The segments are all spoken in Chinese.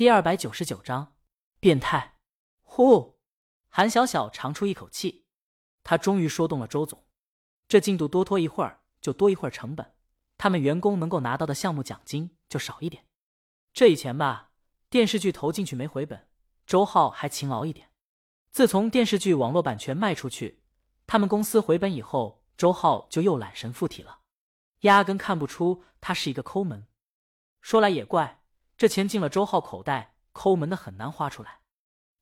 第二百九十九章，变态。呼，韩小小长出一口气，他终于说动了周总。这进度多拖一会儿，就多一会儿成本，他们员工能够拿到的项目奖金就少一点。这以前吧，电视剧投进去没回本，周浩还勤劳一点。自从电视剧网络版权卖出去，他们公司回本以后，周浩就又懒神附体了，压根看不出他是一个抠门。说来也怪。这钱进了周浩口袋，抠门的很难花出来。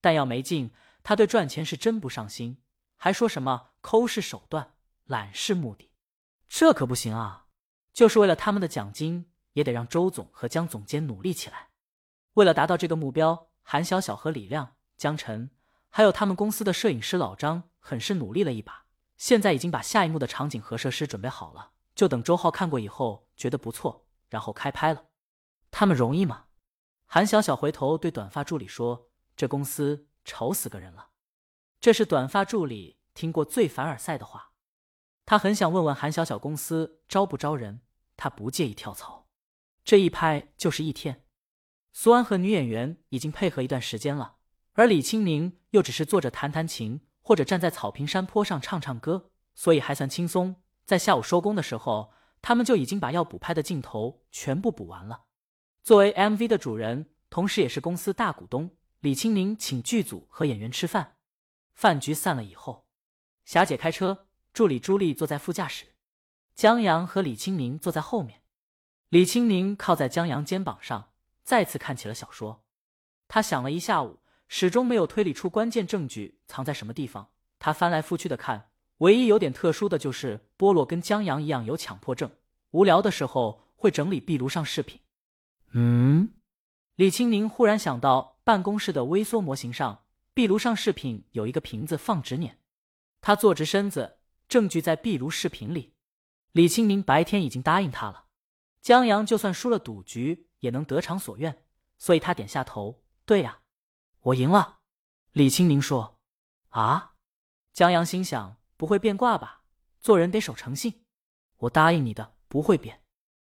但要没进，他对赚钱是真不上心，还说什么抠是手段，懒是目的，这可不行啊！就是为了他们的奖金，也得让周总和江总监努力起来。为了达到这个目标，韩小小和李亮、江晨，还有他们公司的摄影师老张，很是努力了一把。现在已经把下一幕的场景和设施准备好了，就等周浩看过以后觉得不错，然后开拍了。他们容易吗？韩小小回头对短发助理说：“这公司愁死个人了。”这是短发助理听过最凡尔赛的话。他很想问问韩小小公司招不招人，他不介意跳槽。这一拍就是一天。苏安和女演员已经配合一段时间了，而李青宁又只是坐着弹弹琴，或者站在草坪山坡上唱唱歌，所以还算轻松。在下午收工的时候，他们就已经把要补拍的镜头全部补完了。作为 MV 的主人，同时也是公司大股东，李青宁请剧组和演员吃饭。饭局散了以后，霞姐开车，助理朱莉坐在副驾驶，江阳和李青宁坐在后面。李青宁靠在江阳肩膀上，再次看起了小说。他想了一下午，始终没有推理出关键证据藏在什么地方。他翻来覆去的看，唯一有点特殊的就是波洛跟江阳一样有强迫症，无聊的时候会整理壁炉上饰品。嗯，李青宁忽然想到办公室的微缩模型上，壁炉上饰品有一个瓶子放纸捻。他坐直身子，证据在壁炉饰品里。李青宁白天已经答应他了，江阳就算输了赌局也能得偿所愿，所以他点下头。对呀，我赢了。李青宁说：“啊？”江阳心想：不会变卦吧？做人得守诚信。我答应你的，不会变。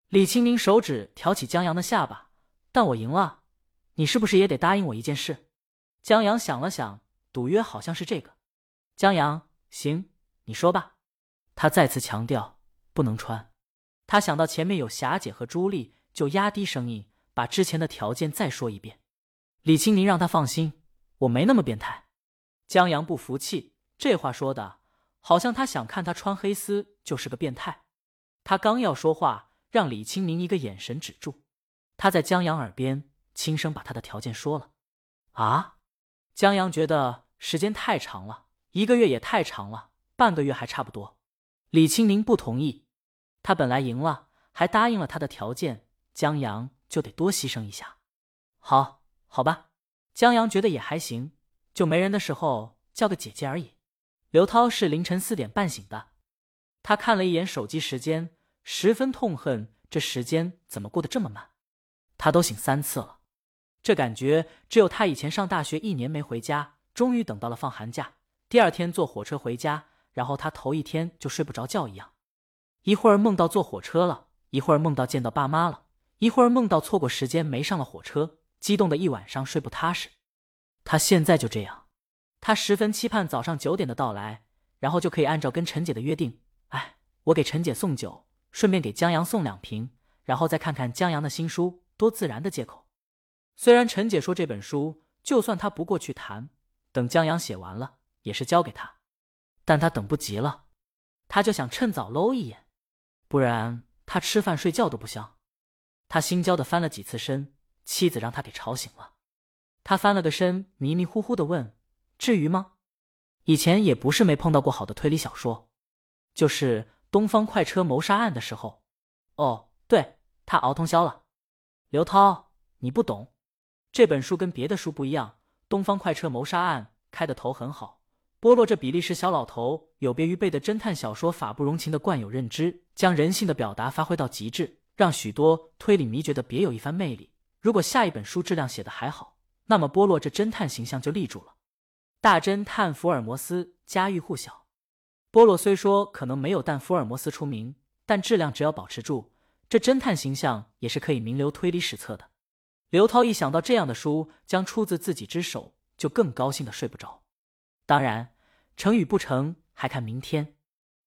李青宁手指挑起江阳的下巴，但我赢了，你是不是也得答应我一件事？江阳想了想，赌约好像是这个。江阳，行，你说吧。他再次强调不能穿。他想到前面有霞姐和朱莉，就压低声音把之前的条件再说一遍。李青宁让他放心，我没那么变态。江阳不服气，这话说的好像他想看他穿黑丝就是个变态。他刚要说话。让李清明一个眼神止住，他在江阳耳边轻声把他的条件说了。啊，江阳觉得时间太长了，一个月也太长了，半个月还差不多。李清明不同意，他本来赢了，还答应了他的条件，江阳就得多牺牲一下。好，好吧，江阳觉得也还行，就没人的时候叫个姐姐而已。刘涛是凌晨四点半醒的，他看了一眼手机时间。十分痛恨这时间怎么过得这么慢，他都醒三次了，这感觉只有他以前上大学一年没回家，终于等到了放寒假，第二天坐火车回家，然后他头一天就睡不着觉一样，一会儿梦到坐火车了，一会儿梦到见到爸妈了，一会儿梦到错过时间没上了火车，激动的一晚上睡不踏实。他现在就这样，他十分期盼早上九点的到来，然后就可以按照跟陈姐的约定，哎，我给陈姐送酒。顺便给江阳送两瓶，然后再看看江阳的新书，多自然的借口。虽然陈姐说这本书就算他不过去谈，等江阳写完了也是交给他，但他等不及了，他就想趁早搂一眼，不然他吃饭睡觉都不香。他心焦的翻了几次身，妻子让他给吵醒了。他翻了个身，迷迷糊糊的问：“至于吗？以前也不是没碰到过好的推理小说，就是。”东方快车谋杀案的时候，哦，对他熬通宵了。刘涛，你不懂，这本书跟别的书不一样。东方快车谋杀案开的头很好，波洛这比利时小老头有别于背的侦探小说法不容情的惯有认知，将人性的表达发挥到极致，让许多推理迷觉得别有一番魅力。如果下一本书质量写的还好，那么波洛这侦探形象就立住了。大侦探福尔摩斯家喻户晓。波洛虽说可能没有但福尔摩斯出名，但质量只要保持住，这侦探形象也是可以名留推理史册的。刘涛一想到这样的书将出自自己之手，就更高兴的睡不着。当然，成与不成还看明天。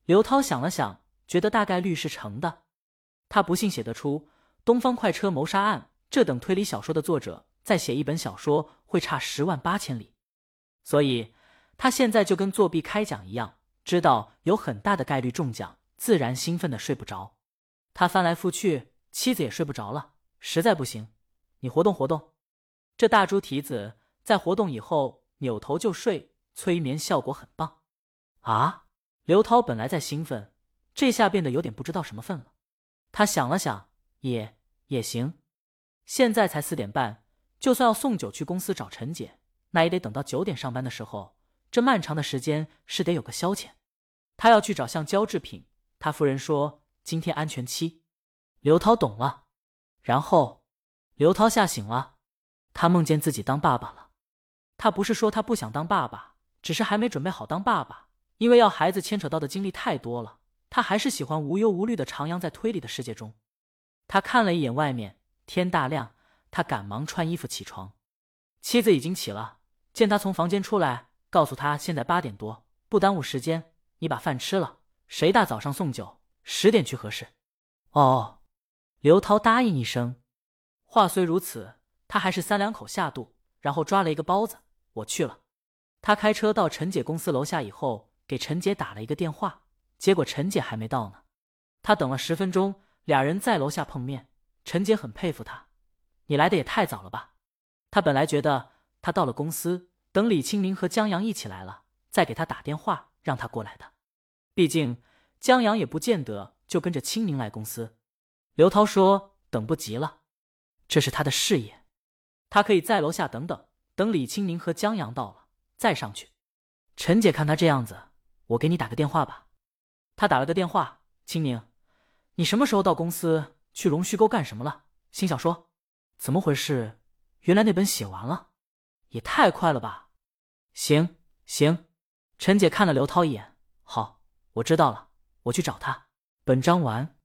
刘涛想了想，觉得大概率是成的。他不信写得出《东方快车谋杀案》这等推理小说的作者再写一本小说会差十万八千里，所以他现在就跟作弊开奖一样，知道有很大的概率中奖，自然兴奋的睡不着。他翻来覆去，妻子也睡不着了，实在不行。你活动活动，这大猪蹄子在活动以后扭头就睡，催眠效果很棒。啊！刘涛本来在兴奋，这下变得有点不知道什么份了。他想了想，也也行。现在才四点半，就算要送酒去公司找陈姐，那也得等到九点上班的时候。这漫长的时间是得有个消遣。他要去找橡胶制品，他夫人说今天安全期。刘涛懂了，然后。刘涛吓醒了，他梦见自己当爸爸了。他不是说他不想当爸爸，只是还没准备好当爸爸，因为要孩子牵扯到的经历太多了。他还是喜欢无忧无虑的徜徉在推理的世界中。他看了一眼外面，天大亮。他赶忙穿衣服起床，妻子已经起了，见他从房间出来，告诉他现在八点多，不耽误时间，你把饭吃了，谁大早上送酒，十点去合适。哦，刘涛答应一声。话虽如此，他还是三两口下肚，然后抓了一个包子。我去了。他开车到陈姐公司楼下以后，给陈姐打了一个电话，结果陈姐还没到呢。他等了十分钟，俩人在楼下碰面。陈姐很佩服他，你来的也太早了吧？他本来觉得他到了公司，等李清明和江阳一起来了，再给他打电话让他过来的。毕竟江阳也不见得就跟着清明来公司。刘涛说等不及了。这是他的事业，他可以在楼下等等，等李清明和江阳到了再上去。陈姐看他这样子，我给你打个电话吧。他打了个电话，清明，你什么时候到公司去龙须沟干什么了？新小说？怎么回事？原来那本写完了，也太快了吧！行行，陈姐看了刘涛一眼，我知道了，我去找他。本章完。